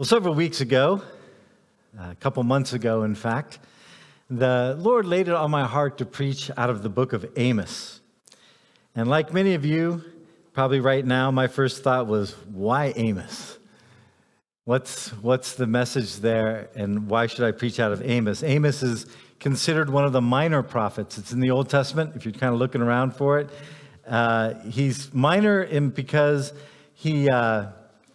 Well, several weeks ago, a couple months ago, in fact, the Lord laid it on my heart to preach out of the book of Amos. And like many of you, probably right now, my first thought was, why Amos? What's, what's the message there, and why should I preach out of Amos? Amos is considered one of the minor prophets. It's in the Old Testament, if you're kind of looking around for it. Uh, he's minor in because he, uh,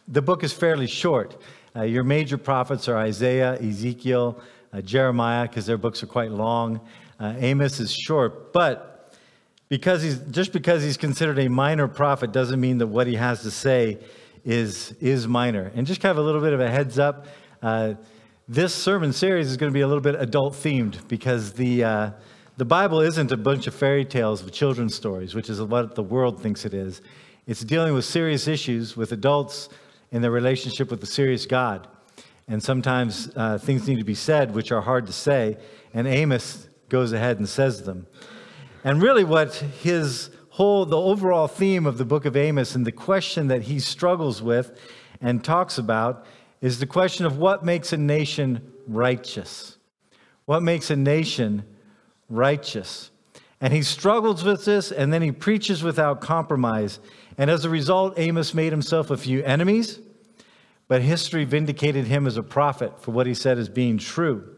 the book is fairly short. Uh, your major prophets are Isaiah, Ezekiel, uh, Jeremiah, because their books are quite long. Uh, Amos is short, but because he's just because he's considered a minor prophet doesn't mean that what he has to say is is minor. And just kind of a little bit of a heads up. Uh, this sermon series is going to be a little bit adult themed because the uh, the Bible isn't a bunch of fairy tales of children's stories, which is what the world thinks it is. It's dealing with serious issues with adults in their relationship with the serious God. And sometimes uh, things need to be said which are hard to say, and Amos goes ahead and says them. And really, what his whole, the overall theme of the book of Amos and the question that he struggles with and talks about is the question of what makes a nation righteous. What makes a nation righteous? And he struggles with this, and then he preaches without compromise. And as a result, Amos made himself a few enemies, but history vindicated him as a prophet for what he said as being true.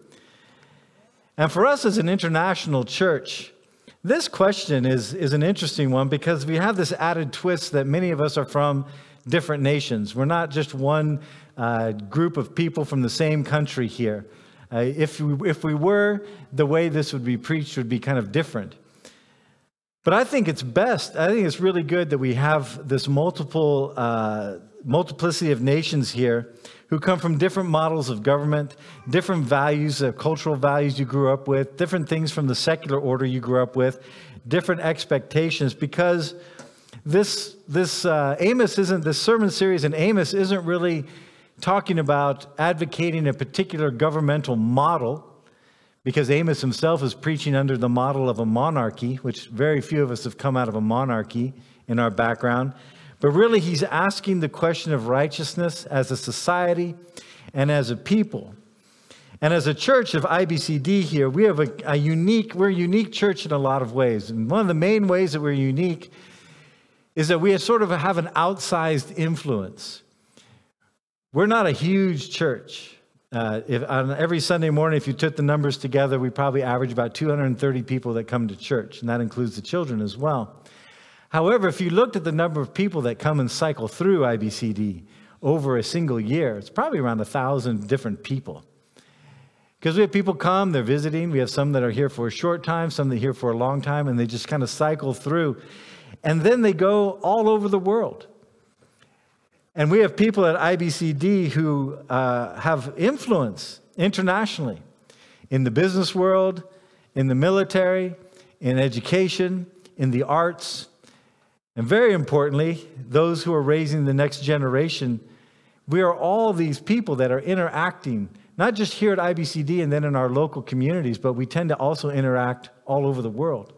And for us as an international church, this question is, is an interesting one because we have this added twist that many of us are from different nations. We're not just one uh, group of people from the same country here. Uh, if, we, if we were, the way this would be preached would be kind of different. But I think it's best, I think it's really good that we have this multiple, uh, multiplicity of nations here who come from different models of government, different values, uh, cultural values you grew up with, different things from the secular order you grew up with, different expectations, because this, this uh, Amos isn't, this sermon series in Amos isn't really talking about advocating a particular governmental model because Amos himself is preaching under the model of a monarchy, which very few of us have come out of a monarchy in our background. But really, he's asking the question of righteousness as a society and as a people. And as a church of IBCD here, we have a, a, unique, we're a unique church in a lot of ways. And one of the main ways that we're unique is that we sort of have an outsized influence. We're not a huge church. Uh, if, on every Sunday morning, if you took the numbers together, we probably average about 230 people that come to church, and that includes the children as well. However, if you looked at the number of people that come and cycle through IBCD over a single year, it's probably around a thousand different people. Because we have people come, they're visiting. We have some that are here for a short time, some that are here for a long time, and they just kind of cycle through. And then they go all over the world. And we have people at IBCD who uh, have influence internationally in the business world, in the military, in education, in the arts, and very importantly, those who are raising the next generation. We are all these people that are interacting, not just here at IBCD and then in our local communities, but we tend to also interact all over the world.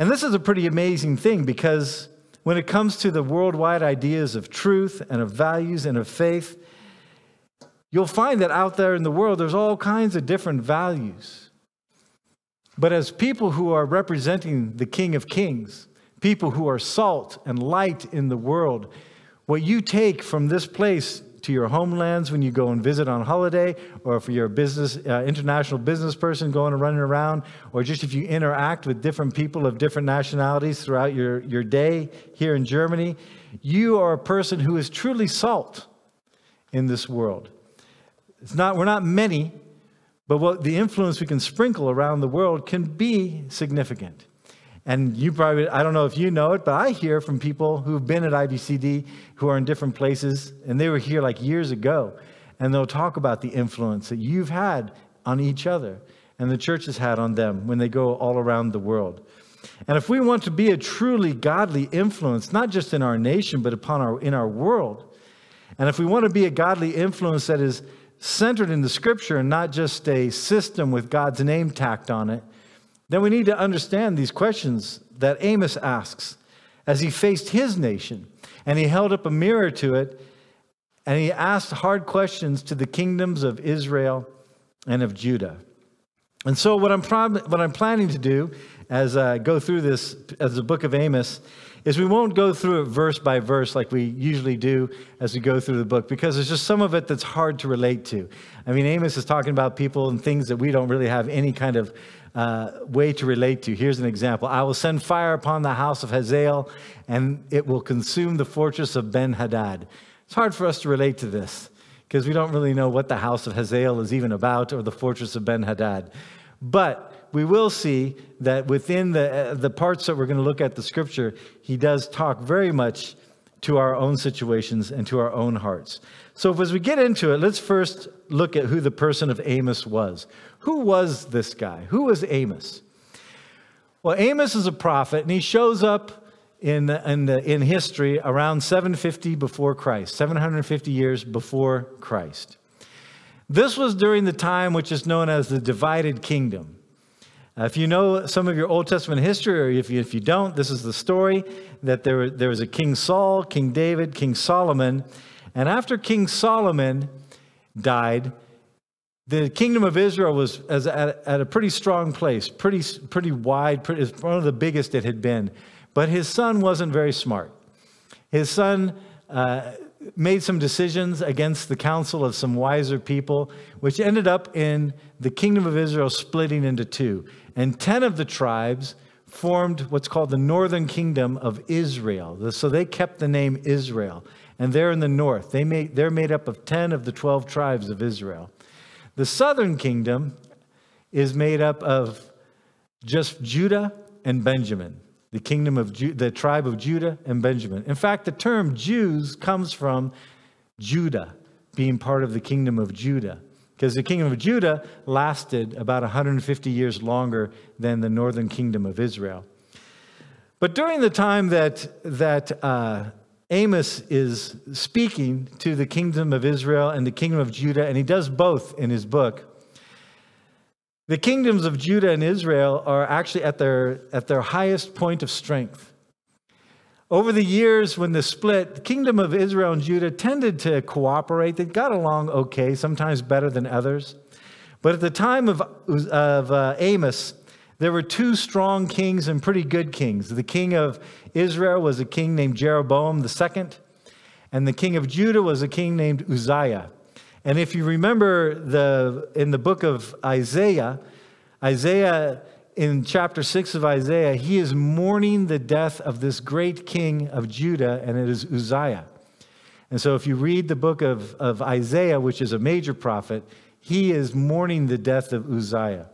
And this is a pretty amazing thing because when it comes to the worldwide ideas of truth and of values and of faith, you'll find that out there in the world, there's all kinds of different values. But as people who are representing the King of Kings, people who are salt and light in the world, what you take from this place to your homelands when you go and visit on holiday, or if you're a business, uh, international business person going and running around, or just if you interact with different people of different nationalities throughout your, your day here in Germany, you are a person who is truly salt in this world. It's not, we're not many, but what the influence we can sprinkle around the world can be significant. And you probably, I don't know if you know it, but I hear from people who've been at IBCD who are in different places, and they were here like years ago, and they'll talk about the influence that you've had on each other and the church has had on them when they go all around the world. And if we want to be a truly godly influence, not just in our nation, but upon our, in our world, and if we want to be a godly influence that is centered in the scripture and not just a system with God's name tacked on it, then we need to understand these questions that Amos asks as he faced his nation and he held up a mirror to it and he asked hard questions to the kingdoms of Israel and of Judah. And so, what I'm, prob- what I'm planning to do as I go through this, as the book of Amos, is we won't go through it verse by verse like we usually do as we go through the book because there's just some of it that's hard to relate to. I mean, Amos is talking about people and things that we don't really have any kind of uh, way to relate to. Here's an example I will send fire upon the house of Hazael, and it will consume the fortress of Ben Hadad. It's hard for us to relate to this because we don't really know what the house of Hazael is even about or the fortress of Ben Hadad. But we will see that within the, uh, the parts that we're going to look at the scripture, he does talk very much to our own situations and to our own hearts. So, as we get into it, let's first look at who the person of Amos was. Who was this guy? Who was Amos? Well, Amos is a prophet, and he shows up in, in, the, in history around 750 before Christ, 750 years before Christ. This was during the time which is known as the divided kingdom. Uh, if you know some of your Old Testament history, or if you, if you don't, this is the story that there, there was a King Saul, King David, King Solomon. And after King Solomon died, the kingdom of Israel was at, at a pretty strong place, pretty, pretty wide, pretty, one of the biggest it had been. But his son wasn't very smart. His son uh, made some decisions against the counsel of some wiser people, which ended up in the kingdom of Israel splitting into two. And 10 of the tribes formed what's called the northern kingdom of Israel. So they kept the name Israel. And they're in the north. They made, they're made up of 10 of the 12 tribes of Israel. The southern kingdom is made up of just Judah and Benjamin the kingdom of Ju- the tribe of Judah and Benjamin. In fact, the term Jews comes from Judah being part of the kingdom of Judah because the kingdom of Judah lasted about 150 years longer than the northern kingdom of Israel. But during the time that, that uh, Amos is speaking to the kingdom of Israel and the kingdom of Judah, and he does both in his book, the kingdoms of Judah and Israel are actually at their, at their highest point of strength. Over the years, when the split, the kingdom of Israel and Judah tended to cooperate. They got along okay, sometimes better than others. But at the time of, of uh, Amos, there were two strong kings and pretty good kings. The king of Israel was a king named Jeroboam II, and the king of Judah was a king named Uzziah. And if you remember the, in the book of Isaiah, Isaiah, in chapter 6 of Isaiah, he is mourning the death of this great king of Judah, and it is Uzziah. And so if you read the book of, of Isaiah, which is a major prophet, he is mourning the death of Uzziah.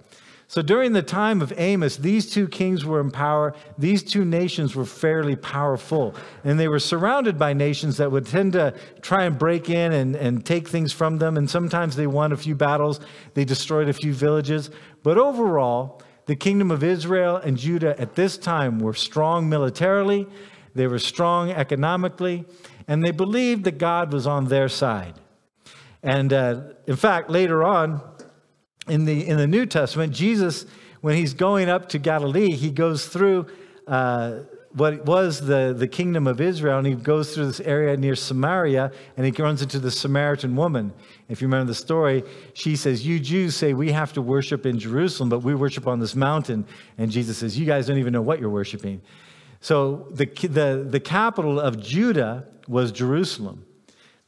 So during the time of Amos, these two kings were in power. These two nations were fairly powerful. And they were surrounded by nations that would tend to try and break in and, and take things from them. And sometimes they won a few battles, they destroyed a few villages. But overall, the kingdom of Israel and Judah at this time were strong militarily, they were strong economically, and they believed that God was on their side. And uh, in fact, later on, in the, in the New Testament, Jesus, when he's going up to Galilee, he goes through uh, what was the, the kingdom of Israel, and he goes through this area near Samaria, and he runs into the Samaritan woman. If you remember the story, she says, You Jews say we have to worship in Jerusalem, but we worship on this mountain. And Jesus says, You guys don't even know what you're worshiping. So the, the, the capital of Judah was Jerusalem.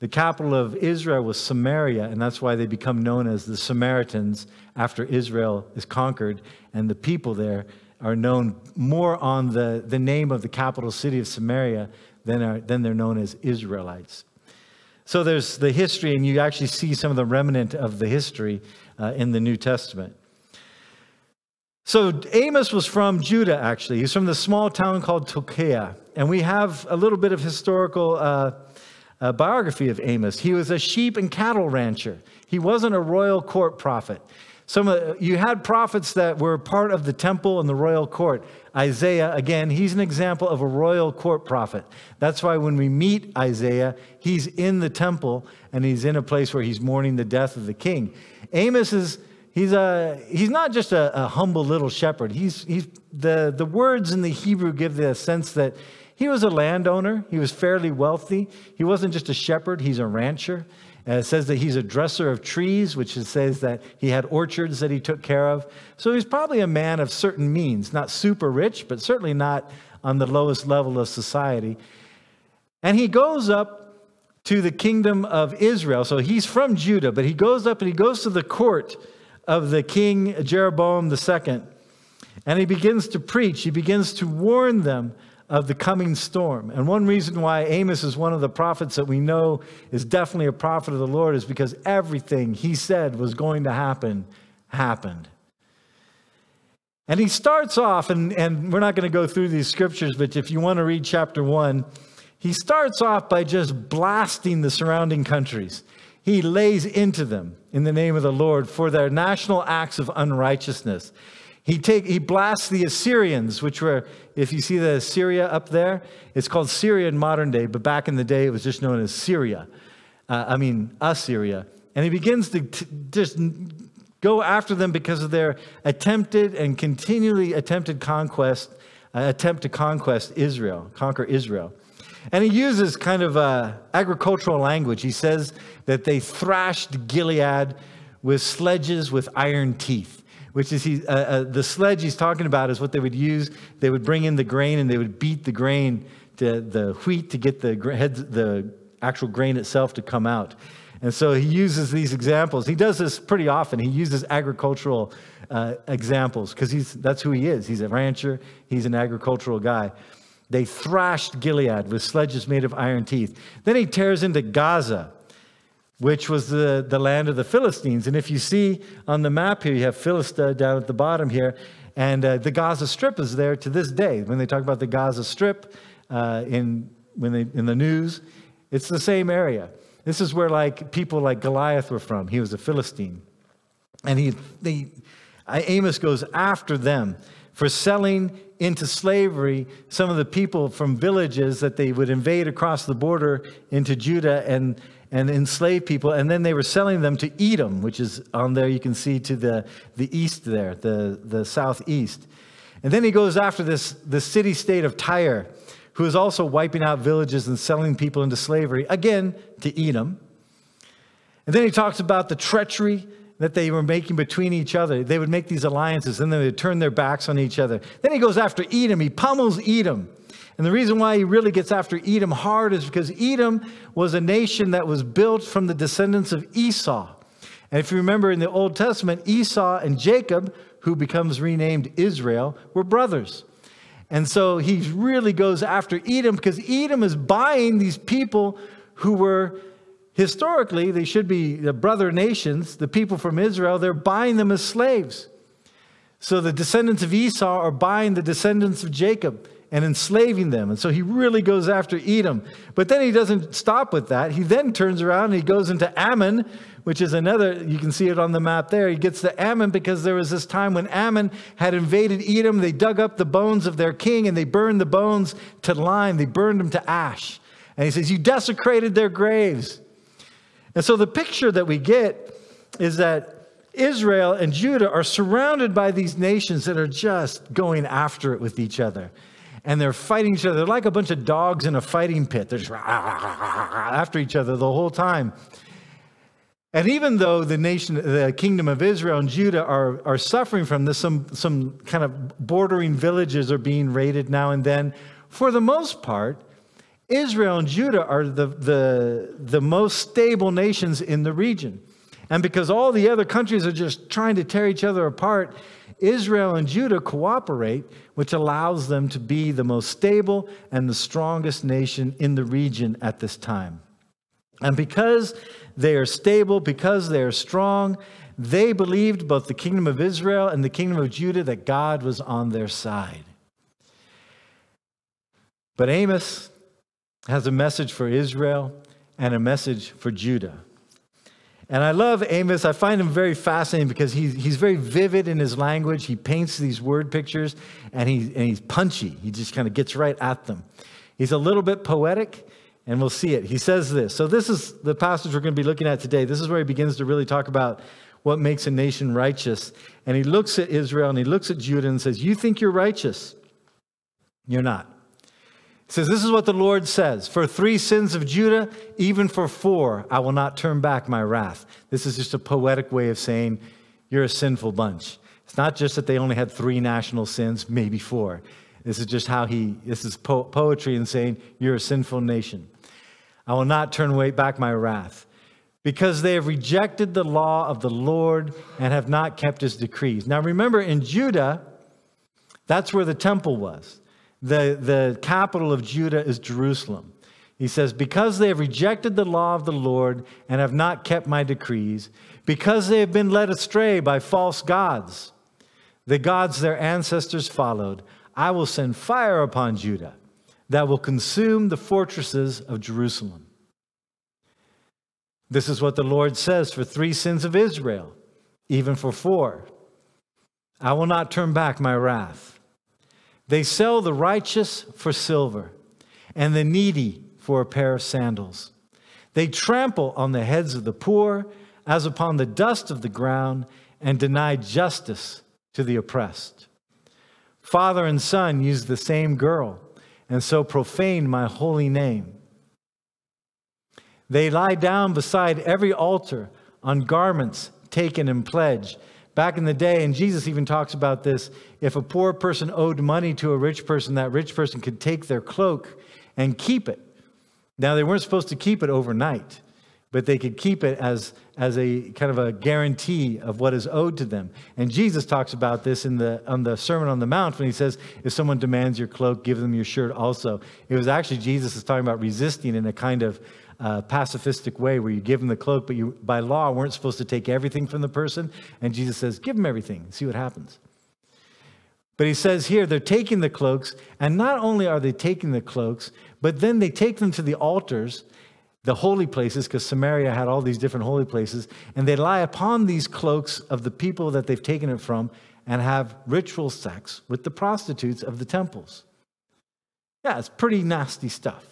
The capital of Israel was Samaria, and that's why they become known as the Samaritans after Israel is conquered, and the people there are known more on the, the name of the capital city of Samaria than, are, than they're known as Israelites. So there's the history, and you actually see some of the remnant of the history uh, in the New Testament. So Amos was from Judah, actually. He's from the small town called Tekoa. And we have a little bit of historical uh, uh, biography of Amos. He was a sheep and cattle rancher. He wasn't a royal court prophet. Some of, you had prophets that were part of the temple and the royal court. Isaiah, again, he's an example of a royal court prophet. That's why when we meet Isaiah, he's in the temple and he's in a place where he's mourning the death of the king. Amos is he's a he's not just a, a humble little shepherd. He's he's the the words in the Hebrew give the sense that He was a landowner, he was fairly wealthy. He wasn't just a shepherd, he's a rancher. Uh, it says that he's a dresser of trees, which says that he had orchards that he took care of. So he's probably a man of certain means, not super rich, but certainly not on the lowest level of society. And he goes up to the kingdom of Israel. So he's from Judah, but he goes up and he goes to the court of the king Jeroboam II. And he begins to preach, he begins to warn them of the coming storm. And one reason why Amos is one of the prophets that we know is definitely a prophet of the Lord is because everything he said was going to happen happened. And he starts off, and, and we're not going to go through these scriptures, but if you want to read chapter one, he starts off by just blasting the surrounding countries. He lays into them in the name of the Lord for their national acts of unrighteousness. He, take, he blasts the Assyrians, which were, if you see the Assyria up there, it's called Syria in modern day, but back in the day it was just known as Syria. Uh, I mean, Assyria. And he begins to t- just go after them because of their attempted and continually attempted conquest, uh, attempt to conquest Israel, conquer Israel. And he uses kind of uh, agricultural language. He says that they thrashed Gilead with sledges with iron teeth which is he, uh, uh, the sledge he's talking about is what they would use. They would bring in the grain and they would beat the grain, to the wheat, to get the, heads, the actual grain itself to come out. And so he uses these examples. He does this pretty often. He uses agricultural uh, examples because that's who he is. He's a rancher. He's an agricultural guy. They thrashed Gilead with sledges made of iron teeth. Then he tears into Gaza which was the, the land of the Philistines. And if you see on the map here, you have Philistia down at the bottom here, and uh, the Gaza Strip is there to this day. When they talk about the Gaza Strip uh, in, when they, in the news, it's the same area. This is where like people like Goliath were from. He was a Philistine. And he, they, Amos goes after them for selling into slavery some of the people from villages that they would invade across the border into Judah and and enslaved people, and then they were selling them to Edom, which is on there, you can see to the, the east there, the, the southeast. And then he goes after this, the city state of Tyre, who is also wiping out villages and selling people into slavery, again to Edom. And then he talks about the treachery that they were making between each other. They would make these alliances, and then they would turn their backs on each other. Then he goes after Edom, he pummels Edom. And the reason why he really gets after Edom hard is because Edom was a nation that was built from the descendants of Esau. And if you remember in the Old Testament, Esau and Jacob, who becomes renamed Israel, were brothers. And so he really goes after Edom because Edom is buying these people who were historically, they should be the brother nations, the people from Israel, they're buying them as slaves. So the descendants of Esau are buying the descendants of Jacob and enslaving them. And so he really goes after Edom. But then he doesn't stop with that. He then turns around and he goes into Ammon, which is another, you can see it on the map there. He gets to Ammon because there was this time when Ammon had invaded Edom. They dug up the bones of their king and they burned the bones to lime, they burned them to ash. And he says, You desecrated their graves. And so the picture that we get is that Israel and Judah are surrounded by these nations that are just going after it with each other and they're fighting each other. They're like a bunch of dogs in a fighting pit. They're just ah, ah, ah, after each other the whole time. And even though the nation, the kingdom of Israel and Judah are, are suffering from this, some, some kind of bordering villages are being raided now and then. For the most part, Israel and Judah are the, the, the most stable nations in the region. And because all the other countries are just trying to tear each other apart, Israel and Judah cooperate, which allows them to be the most stable and the strongest nation in the region at this time. And because they are stable, because they are strong, they believed, both the kingdom of Israel and the kingdom of Judah, that God was on their side. But Amos has a message for Israel and a message for Judah. And I love Amos. I find him very fascinating because he's, he's very vivid in his language. He paints these word pictures and, he, and he's punchy. He just kind of gets right at them. He's a little bit poetic, and we'll see it. He says this. So, this is the passage we're going to be looking at today. This is where he begins to really talk about what makes a nation righteous. And he looks at Israel and he looks at Judah and says, You think you're righteous? You're not. Says, This is what the Lord says For three sins of Judah, even for four, I will not turn back my wrath. This is just a poetic way of saying, You're a sinful bunch. It's not just that they only had three national sins, maybe four. This is just how he, this is po- poetry and saying, You're a sinful nation. I will not turn away back my wrath because they have rejected the law of the Lord and have not kept his decrees. Now remember, in Judah, that's where the temple was. The, the capital of Judah is Jerusalem. He says, Because they have rejected the law of the Lord and have not kept my decrees, because they have been led astray by false gods, the gods their ancestors followed, I will send fire upon Judah that will consume the fortresses of Jerusalem. This is what the Lord says for three sins of Israel, even for four. I will not turn back my wrath. They sell the righteous for silver and the needy for a pair of sandals. They trample on the heads of the poor as upon the dust of the ground and deny justice to the oppressed. Father and son use the same girl and so profane my holy name. They lie down beside every altar on garments taken in pledge Back in the day, and Jesus even talks about this, if a poor person owed money to a rich person, that rich person could take their cloak and keep it. Now, they weren't supposed to keep it overnight, but they could keep it as, as a kind of a guarantee of what is owed to them. And Jesus talks about this in the, on the Sermon on the Mount when he says, if someone demands your cloak, give them your shirt also. It was actually Jesus is talking about resisting in a kind of uh, pacifistic way where you give them the cloak, but you, by law, weren't supposed to take everything from the person. And Jesus says, give them everything, see what happens. But he says here, they're taking the cloaks, and not only are they taking the cloaks, but then they take them to the altars, the holy places, because Samaria had all these different holy places, and they lie upon these cloaks of the people that they've taken it from and have ritual sex with the prostitutes of the temples. Yeah, it's pretty nasty stuff.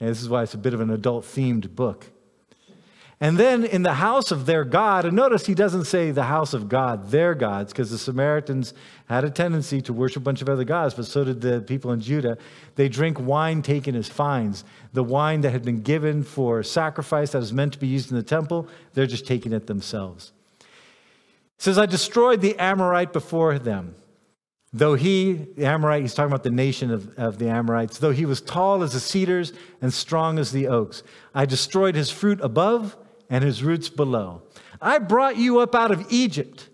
And this is why it's a bit of an adult themed book. And then in the house of their God, and notice he doesn't say the house of God, their gods, because the Samaritans had a tendency to worship a bunch of other gods, but so did the people in Judah. They drink wine taken as fines. The wine that had been given for sacrifice that was meant to be used in the temple, they're just taking it themselves. Says, I destroyed the Amorite before them. Though he, the Amorite, he's talking about the nation of, of the Amorites, though he was tall as the cedars and strong as the oaks, I destroyed his fruit above and his roots below. I brought you up out of Egypt,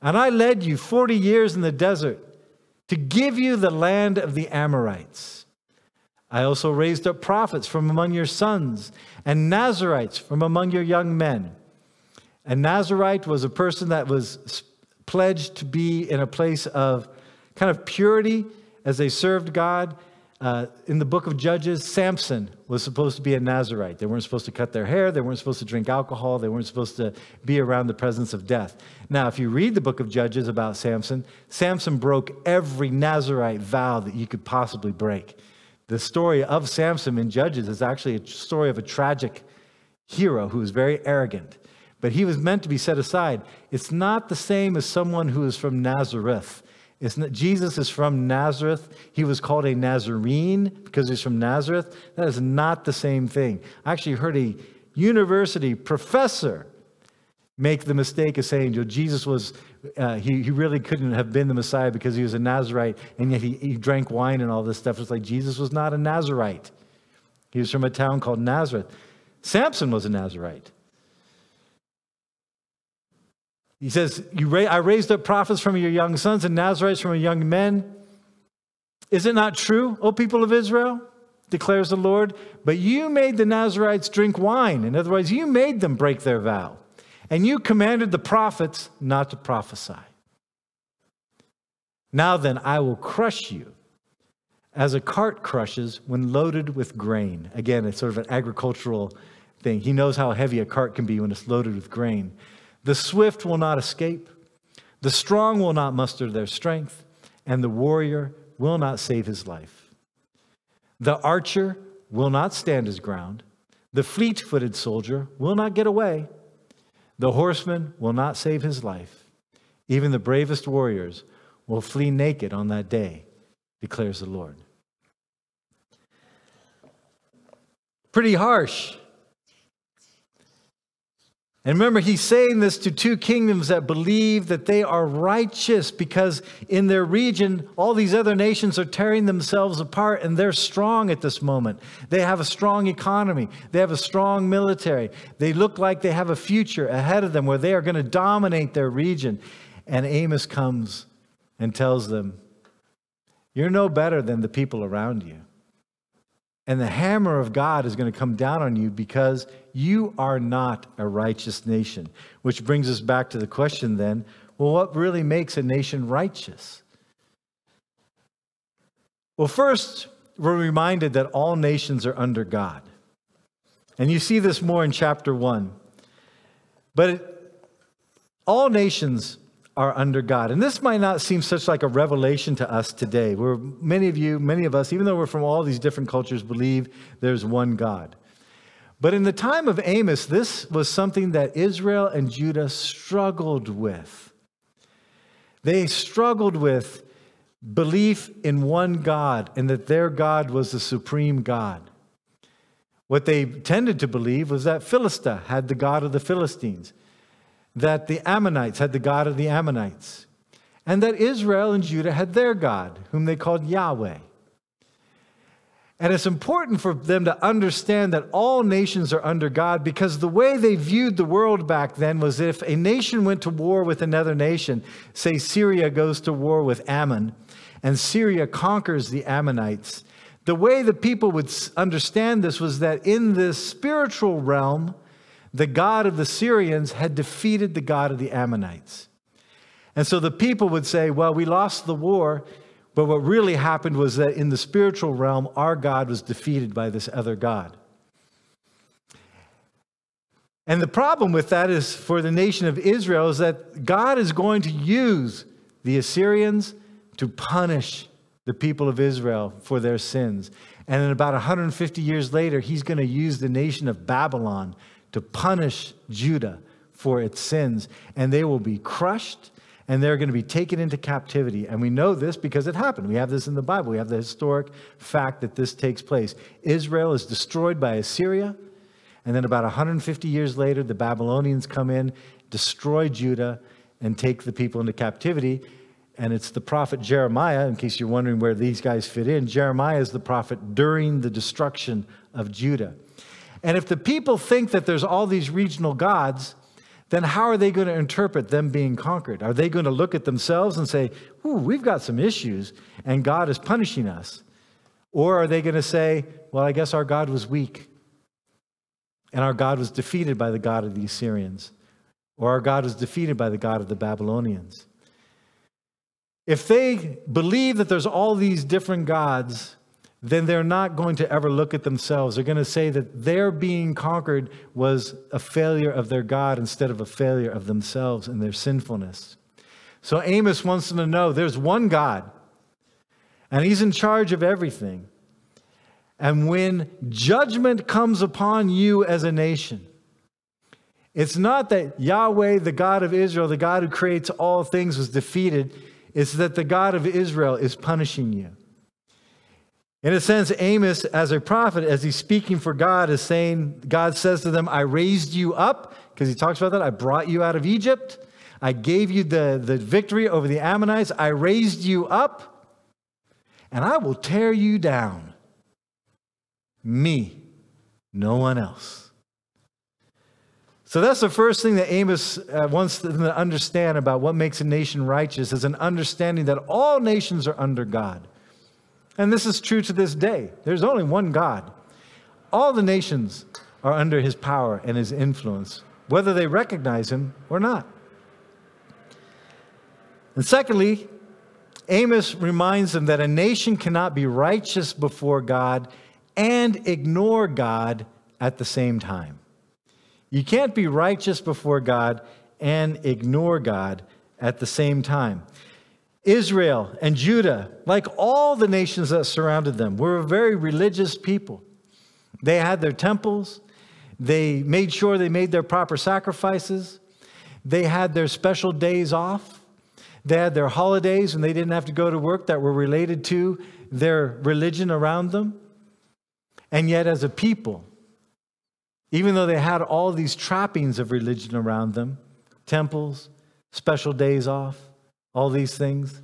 and I led you 40 years in the desert to give you the land of the Amorites. I also raised up prophets from among your sons and Nazarites from among your young men. A Nazarite was a person that was pledged to be in a place of kind of purity as they served God. Uh, in the book of Judges, Samson was supposed to be a Nazarite. They weren't supposed to cut their hair. They weren't supposed to drink alcohol. They weren't supposed to be around the presence of death. Now, if you read the book of Judges about Samson, Samson broke every Nazarite vow that you could possibly break. The story of Samson in Judges is actually a story of a tragic hero who was very arrogant, but he was meant to be set aside. It's not the same as someone who is from Nazareth. Not, Jesus is from Nazareth. He was called a Nazarene because he's from Nazareth. That is not the same thing. I actually heard a university professor make the mistake of saying, Jesus was, uh, he, he really couldn't have been the Messiah because he was a Nazarite, and yet he, he drank wine and all this stuff. It's like Jesus was not a Nazarite. He was from a town called Nazareth. Samson was a Nazarite. He says, ra- I raised up prophets from your young sons and Nazarites from your young men. Is it not true, O people of Israel? declares the Lord. But you made the Nazarites drink wine. In other words, you made them break their vow. And you commanded the prophets not to prophesy. Now then, I will crush you as a cart crushes when loaded with grain. Again, it's sort of an agricultural thing. He knows how heavy a cart can be when it's loaded with grain. The swift will not escape, the strong will not muster their strength, and the warrior will not save his life. The archer will not stand his ground, the fleet footed soldier will not get away, the horseman will not save his life. Even the bravest warriors will flee naked on that day, declares the Lord. Pretty harsh. And remember, he's saying this to two kingdoms that believe that they are righteous because in their region, all these other nations are tearing themselves apart and they're strong at this moment. They have a strong economy, they have a strong military. They look like they have a future ahead of them where they are going to dominate their region. And Amos comes and tells them, You're no better than the people around you. And the hammer of God is going to come down on you because you are not a righteous nation. Which brings us back to the question then well, what really makes a nation righteous? Well, first, we're reminded that all nations are under God. And you see this more in chapter 1. But it, all nations are under God. And this might not seem such like a revelation to us today, where many of you, many of us, even though we're from all these different cultures, believe there's one God. But in the time of Amos, this was something that Israel and Judah struggled with. They struggled with belief in one God and that their God was the supreme God. What they tended to believe was that Philistia had the God of the Philistines that the Ammonites had the God of the Ammonites, and that Israel and Judah had their God, whom they called Yahweh. And it's important for them to understand that all nations are under God because the way they viewed the world back then was if a nation went to war with another nation, say Syria goes to war with Ammon, and Syria conquers the Ammonites, the way the people would understand this was that in this spiritual realm, the God of the Syrians had defeated the God of the Ammonites. And so the people would say, well, we lost the war, but what really happened was that in the spiritual realm, our God was defeated by this other God. And the problem with that is for the nation of Israel is that God is going to use the Assyrians to punish the people of Israel for their sins. And in about 150 years later, he's going to use the nation of Babylon to punish Judah for its sins, and they will be crushed and they're going to be taken into captivity. And we know this because it happened. We have this in the Bible. We have the historic fact that this takes place. Israel is destroyed by Assyria, and then about 150 years later, the Babylonians come in, destroy Judah, and take the people into captivity. And it's the prophet Jeremiah, in case you're wondering where these guys fit in. Jeremiah is the prophet during the destruction of Judah. And if the people think that there's all these regional gods, then how are they going to interpret them being conquered? Are they going to look at themselves and say, Ooh, we've got some issues and God is punishing us? Or are they going to say, Well, I guess our God was weak and our God was defeated by the God of the Assyrians, or our God was defeated by the God of the Babylonians? If they believe that there's all these different gods, then they're not going to ever look at themselves. They're going to say that their being conquered was a failure of their God instead of a failure of themselves and their sinfulness. So Amos wants them to know there's one God, and He's in charge of everything. And when judgment comes upon you as a nation, it's not that Yahweh, the God of Israel, the God who creates all things, was defeated. It's that the God of Israel is punishing you. In a sense, Amos, as a prophet, as he's speaking for God, is saying, God says to them, I raised you up, because he talks about that. I brought you out of Egypt. I gave you the, the victory over the Ammonites. I raised you up, and I will tear you down. Me, no one else. So that's the first thing that Amos uh, wants them to understand about what makes a nation righteous is an understanding that all nations are under God. And this is true to this day. There's only one God. All the nations are under his power and his influence, whether they recognize him or not. And secondly, Amos reminds them that a nation cannot be righteous before God and ignore God at the same time. You can't be righteous before God and ignore God at the same time. Israel and Judah, like all the nations that surrounded them, were a very religious people. They had their temples, they made sure they made their proper sacrifices, they had their special days off, they had their holidays and they didn't have to go to work that were related to their religion around them. And yet, as a people, even though they had all these trappings of religion around them temples, special days off, all these things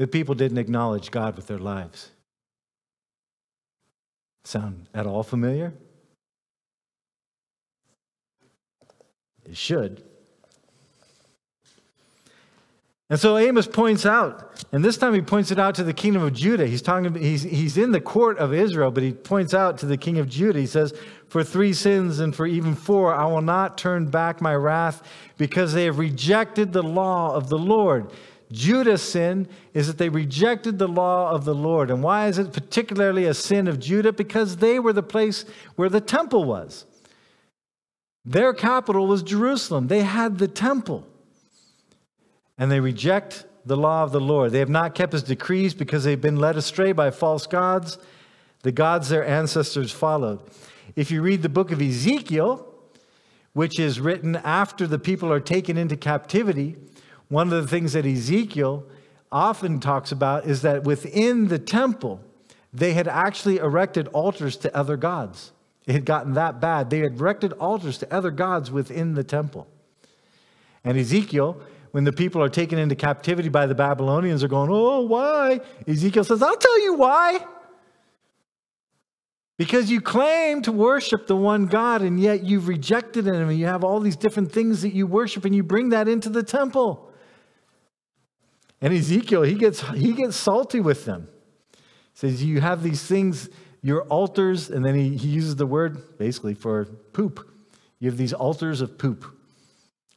the people didn't acknowledge God with their lives. Sound at all familiar? It should. And so Amos points out, and this time he points it out to the kingdom of Judah. He's talking, he's, he's in the court of Israel, but he points out to the king of Judah. He says, For three sins and for even four, I will not turn back my wrath because they have rejected the law of the Lord. Judah's sin is that they rejected the law of the Lord. And why is it particularly a sin of Judah? Because they were the place where the temple was. Their capital was Jerusalem, they had the temple and they reject the law of the Lord. They have not kept his decrees because they've been led astray by false gods, the gods their ancestors followed. If you read the book of Ezekiel, which is written after the people are taken into captivity, one of the things that Ezekiel often talks about is that within the temple, they had actually erected altars to other gods. It had gotten that bad. They had erected altars to other gods within the temple. And Ezekiel when the people are taken into captivity by the Babylonians are going, Oh, why? Ezekiel says, I'll tell you why. Because you claim to worship the one God, and yet you've rejected him, and you have all these different things that you worship, and you bring that into the temple. And Ezekiel, he gets, he gets salty with them. He says, You have these things, your altars, and then he, he uses the word basically for poop. You have these altars of poop,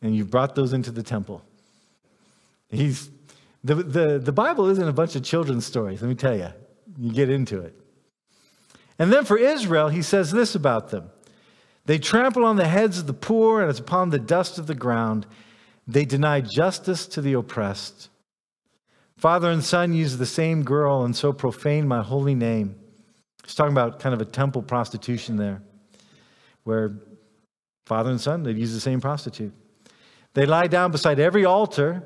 and you've brought those into the temple. He's, the, the, the Bible isn't a bunch of children's stories, let me tell you. You get into it. And then for Israel, he says this about them They trample on the heads of the poor and it's upon the dust of the ground. They deny justice to the oppressed. Father and son use the same girl and so profane my holy name. He's talking about kind of a temple prostitution there, where father and son, they use the same prostitute. They lie down beside every altar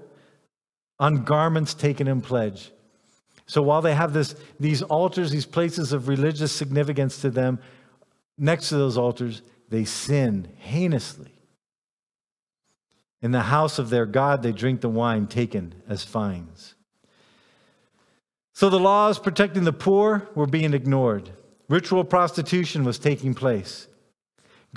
on garments taken in pledge. So while they have this, these altars, these places of religious significance to them, next to those altars, they sin heinously. In the house of their God, they drink the wine taken as fines. So the laws protecting the poor were being ignored. Ritual prostitution was taking place.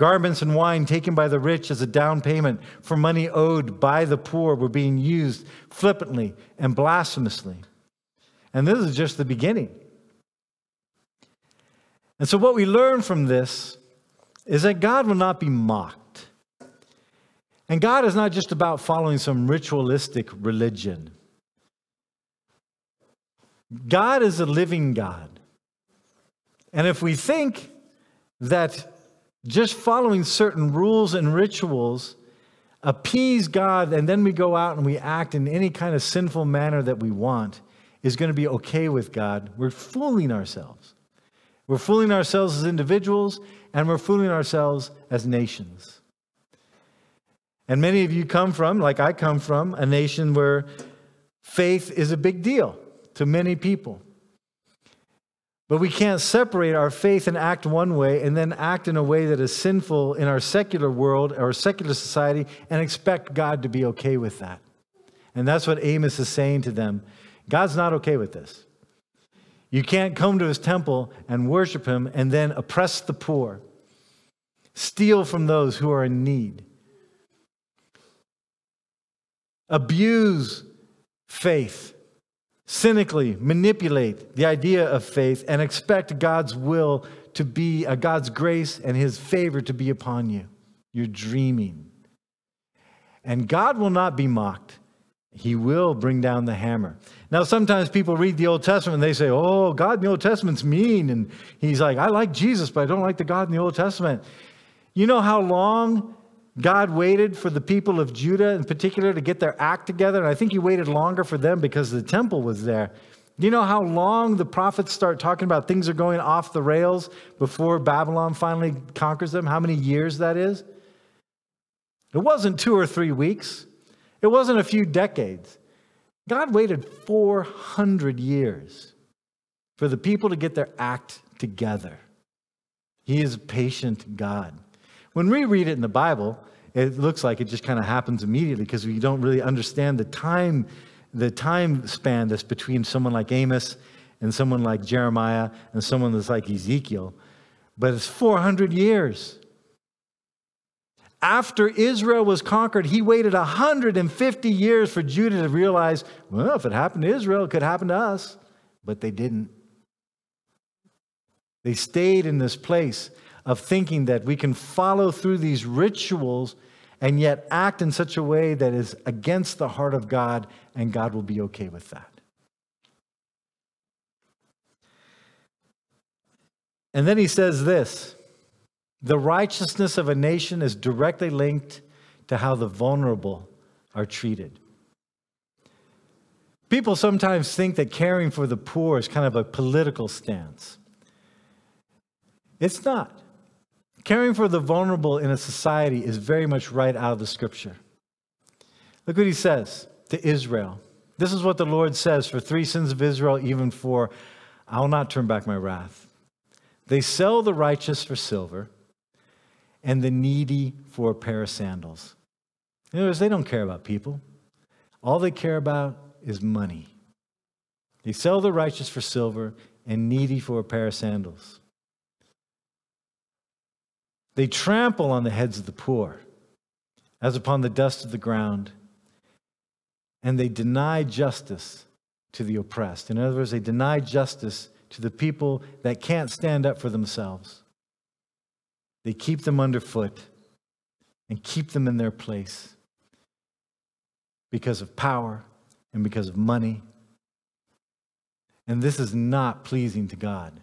Garments and wine taken by the rich as a down payment for money owed by the poor were being used flippantly and blasphemously. And this is just the beginning. And so, what we learn from this is that God will not be mocked. And God is not just about following some ritualistic religion, God is a living God. And if we think that just following certain rules and rituals appease God, and then we go out and we act in any kind of sinful manner that we want, is going to be okay with God. We're fooling ourselves. We're fooling ourselves as individuals, and we're fooling ourselves as nations. And many of you come from, like I come from, a nation where faith is a big deal to many people. But we can't separate our faith and act one way and then act in a way that is sinful in our secular world or secular society and expect God to be okay with that. And that's what Amos is saying to them. God's not okay with this. You can't come to his temple and worship him and then oppress the poor, steal from those who are in need, abuse faith cynically manipulate the idea of faith and expect God's will to be, uh, God's grace and his favor to be upon you. You're dreaming. And God will not be mocked. He will bring down the hammer. Now, sometimes people read the Old Testament and they say, Oh, God in the Old Testament's mean. And he's like, I like Jesus, but I don't like the God in the Old Testament. You know how long God waited for the people of Judah in particular to get their act together. And I think he waited longer for them because the temple was there. Do you know how long the prophets start talking about things are going off the rails before Babylon finally conquers them? How many years that is? It wasn't two or three weeks, it wasn't a few decades. God waited 400 years for the people to get their act together. He is a patient God. When we read it in the Bible, it looks like it just kind of happens immediately because we don't really understand the time, the time span that's between someone like Amos and someone like Jeremiah and someone that's like Ezekiel. But it's 400 years. After Israel was conquered, he waited 150 years for Judah to realize, well, if it happened to Israel, it could happen to us. But they didn't. They stayed in this place of thinking that we can follow through these rituals and yet act in such a way that is against the heart of God, and God will be okay with that. And then he says this the righteousness of a nation is directly linked to how the vulnerable are treated. People sometimes think that caring for the poor is kind of a political stance. It's not. Caring for the vulnerable in a society is very much right out of the scripture. Look what he says to Israel. This is what the Lord says for three sins of Israel, even for, I will not turn back my wrath. They sell the righteous for silver and the needy for a pair of sandals. In other words, they don't care about people. All they care about is money. They sell the righteous for silver and needy for a pair of sandals. They trample on the heads of the poor as upon the dust of the ground, and they deny justice to the oppressed. In other words, they deny justice to the people that can't stand up for themselves. They keep them underfoot and keep them in their place because of power and because of money. And this is not pleasing to God.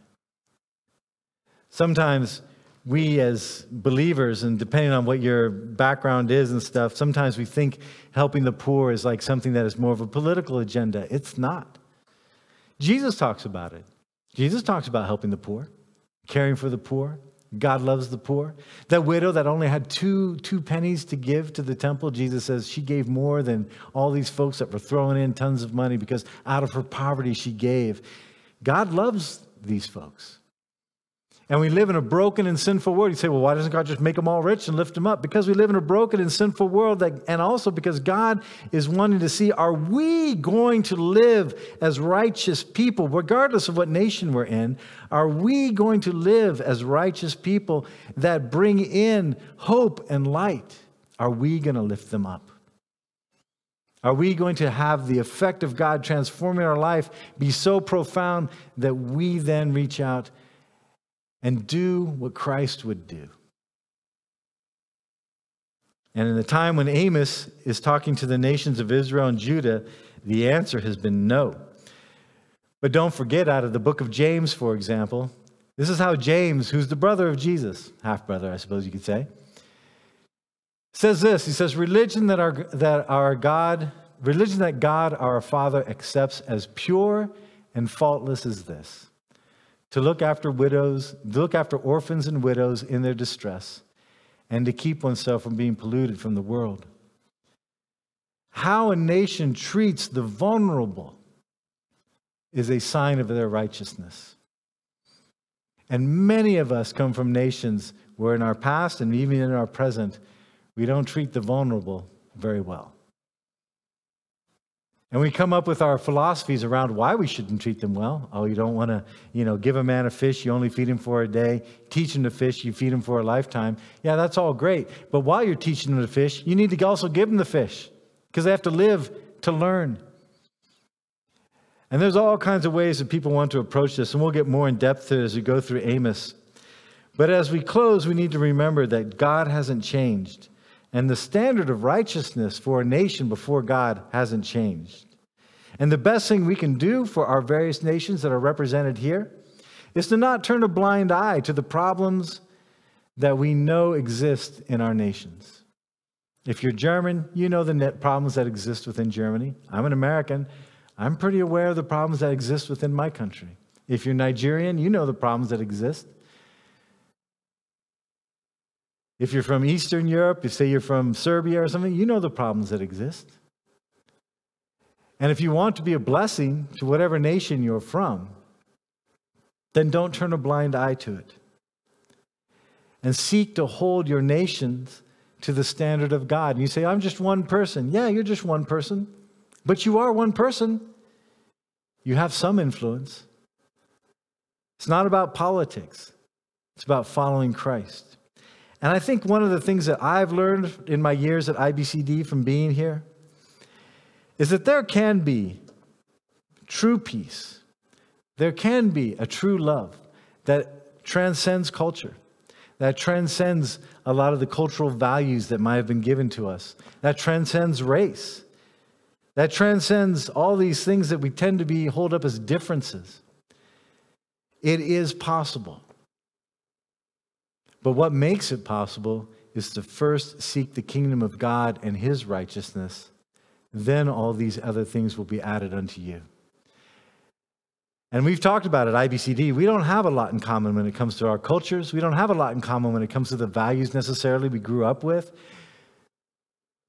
Sometimes we as believers, and depending on what your background is and stuff, sometimes we think helping the poor is like something that is more of a political agenda. It's not. Jesus talks about it. Jesus talks about helping the poor, caring for the poor. God loves the poor. That widow that only had two, two pennies to give to the temple, Jesus says she gave more than all these folks that were throwing in tons of money because out of her poverty she gave. God loves these folks. And we live in a broken and sinful world. You say, well, why doesn't God just make them all rich and lift them up? Because we live in a broken and sinful world, that, and also because God is wanting to see are we going to live as righteous people, regardless of what nation we're in? Are we going to live as righteous people that bring in hope and light? Are we going to lift them up? Are we going to have the effect of God transforming our life be so profound that we then reach out? And do what Christ would do. And in the time when Amos is talking to the nations of Israel and Judah, the answer has been no. But don't forget, out of the book of James, for example, this is how James, who's the brother of Jesus, half brother, I suppose you could say, says this. He says, Religion that our, that our God, religion that God our Father accepts as pure and faultless is this to look after widows, to look after orphans and widows in their distress, and to keep oneself from being polluted from the world. How a nation treats the vulnerable is a sign of their righteousness. And many of us come from nations where, in our past and even in our present, we don't treat the vulnerable very well. And we come up with our philosophies around why we shouldn't treat them well. Oh, you don't want to, you know, give a man a fish, you only feed him for a day. Teach him to fish, you feed him for a lifetime. Yeah, that's all great. But while you're teaching them to fish, you need to also give them the fish because they have to live to learn. And there's all kinds of ways that people want to approach this, and we'll get more in depth as we go through Amos. But as we close, we need to remember that God hasn't changed. And the standard of righteousness for a nation before God hasn't changed. And the best thing we can do for our various nations that are represented here is to not turn a blind eye to the problems that we know exist in our nations. If you're German, you know the problems that exist within Germany. I'm an American. I'm pretty aware of the problems that exist within my country. If you're Nigerian, you know the problems that exist. If you're from Eastern Europe, you say you're from Serbia or something, you know the problems that exist. And if you want to be a blessing to whatever nation you're from, then don't turn a blind eye to it. and seek to hold your nations to the standard of God. And you say, I'm just one person. Yeah, you're just one person, but you are one person. You have some influence. It's not about politics, it's about following Christ. And I think one of the things that I've learned in my years at IBCD from being here is that there can be true peace, there can be a true love that transcends culture, that transcends a lot of the cultural values that might have been given to us, that transcends race, that transcends all these things that we tend to be hold up as differences. It is possible. But what makes it possible is to first seek the kingdom of God and his righteousness, then all these other things will be added unto you. And we've talked about it, IBCD. We don't have a lot in common when it comes to our cultures. We don't have a lot in common when it comes to the values necessarily we grew up with.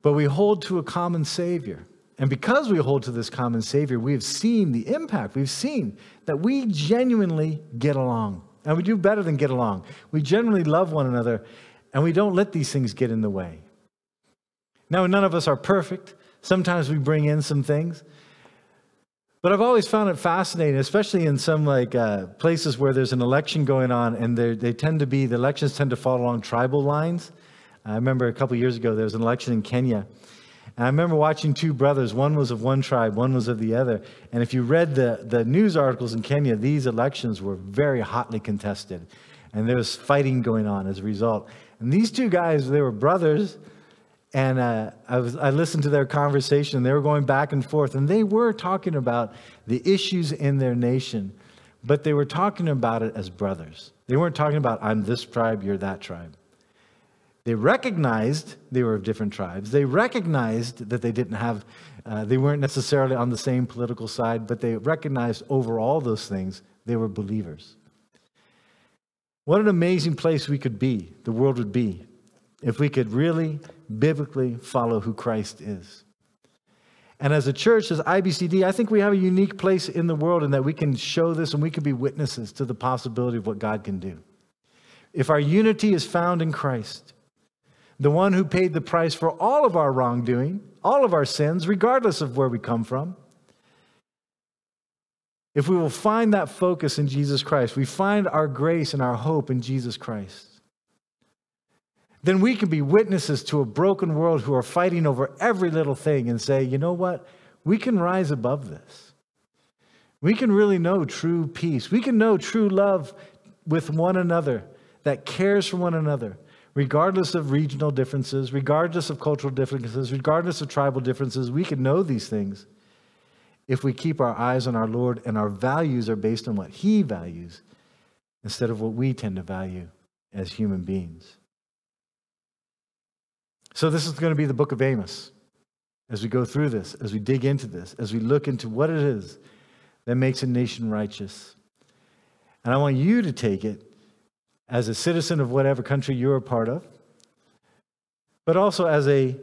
But we hold to a common Savior. And because we hold to this common Savior, we have seen the impact. We've seen that we genuinely get along. And we do better than get along. We generally love one another, and we don't let these things get in the way. Now, none of us are perfect. Sometimes we bring in some things. But I've always found it fascinating, especially in some like uh, places where there's an election going on, and they tend to be the elections tend to fall along tribal lines. I remember a couple years ago there was an election in Kenya, and I remember watching two brothers. One was of one tribe, one was of the other. And if you read the the news articles in Kenya, these elections were very hotly contested, and there was fighting going on as a result. And these two guys, they were brothers and uh, I, was, I listened to their conversation. They were going back and forth, and they were talking about the issues in their nation, but they were talking about it as brothers. They weren't talking about, I'm this tribe, you're that tribe. They recognized they were of different tribes. They recognized that they didn't have, uh, they weren't necessarily on the same political side, but they recognized over all those things, they were believers. What an amazing place we could be, the world would be, if we could really biblically follow who Christ is. And as a church, as IBCD, I think we have a unique place in the world in that we can show this and we can be witnesses to the possibility of what God can do. If our unity is found in Christ, the one who paid the price for all of our wrongdoing, all of our sins, regardless of where we come from, if we will find that focus in Jesus Christ, we find our grace and our hope in Jesus Christ, then we can be witnesses to a broken world who are fighting over every little thing and say, you know what? We can rise above this. We can really know true peace. We can know true love with one another that cares for one another, regardless of regional differences, regardless of cultural differences, regardless of tribal differences. We can know these things if we keep our eyes on our Lord and our values are based on what He values instead of what we tend to value as human beings. So, this is going to be the book of Amos as we go through this, as we dig into this, as we look into what it is that makes a nation righteous. And I want you to take it as a citizen of whatever country you're a part of, but also as a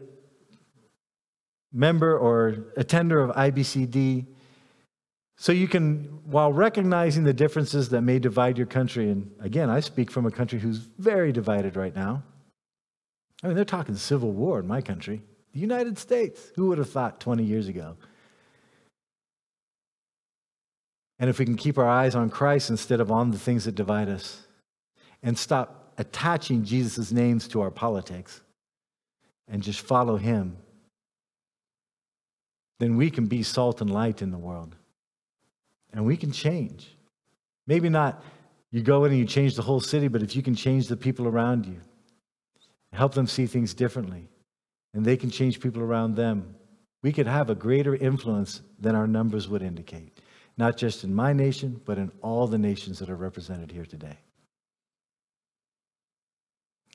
member or attender of IBCD, so you can, while recognizing the differences that may divide your country, and again, I speak from a country who's very divided right now. I mean, they're talking civil war in my country, the United States. Who would have thought 20 years ago? And if we can keep our eyes on Christ instead of on the things that divide us and stop attaching Jesus' names to our politics and just follow him, then we can be salt and light in the world. And we can change. Maybe not you go in and you change the whole city, but if you can change the people around you, help them see things differently, and they can change people around them. We could have a greater influence than our numbers would indicate, not just in my nation, but in all the nations that are represented here today.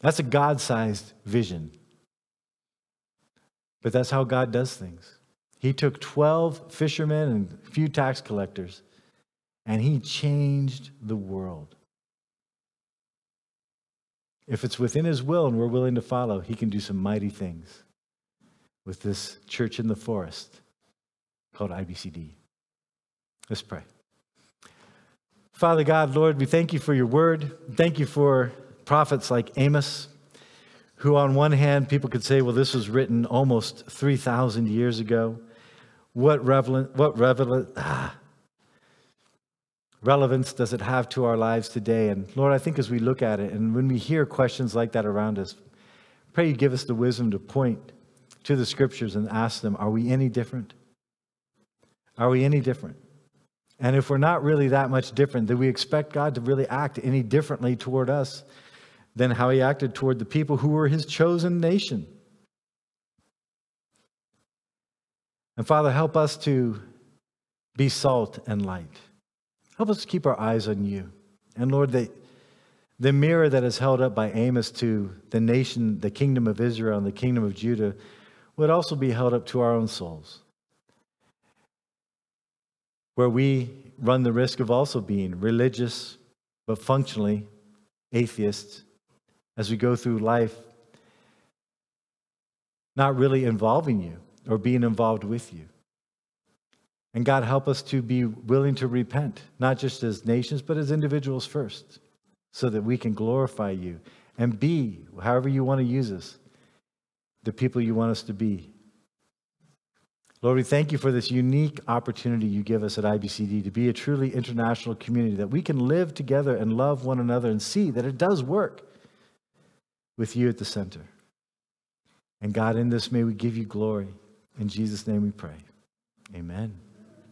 That's a God sized vision. But that's how God does things. He took 12 fishermen and a few tax collectors, and he changed the world. If it's within his will and we're willing to follow, he can do some mighty things with this church in the forest called IBCD. Let's pray. Father God, Lord, we thank you for your word. Thank you for prophets like Amos, who, on one hand, people could say, well, this was written almost 3,000 years ago. What, relevant, what relevant, ah, relevance does it have to our lives today? And Lord, I think as we look at it and when we hear questions like that around us, pray you give us the wisdom to point to the scriptures and ask them, are we any different? Are we any different? And if we're not really that much different, then we expect God to really act any differently toward us than how he acted toward the people who were his chosen nation. And Father, help us to be salt and light. Help us keep our eyes on you. And Lord, the, the mirror that is held up by Amos to the nation, the kingdom of Israel, and the kingdom of Judah would also be held up to our own souls, where we run the risk of also being religious, but functionally atheists as we go through life, not really involving you or being involved with you. And God, help us to be willing to repent, not just as nations, but as individuals first, so that we can glorify you and be, however you want to use us, the people you want us to be. Lord, we thank you for this unique opportunity you give us at IBCD to be a truly international community, that we can live together and love one another and see that it does work with you at the center. And God, in this, may we give you glory. In Jesus' name we pray. Amen.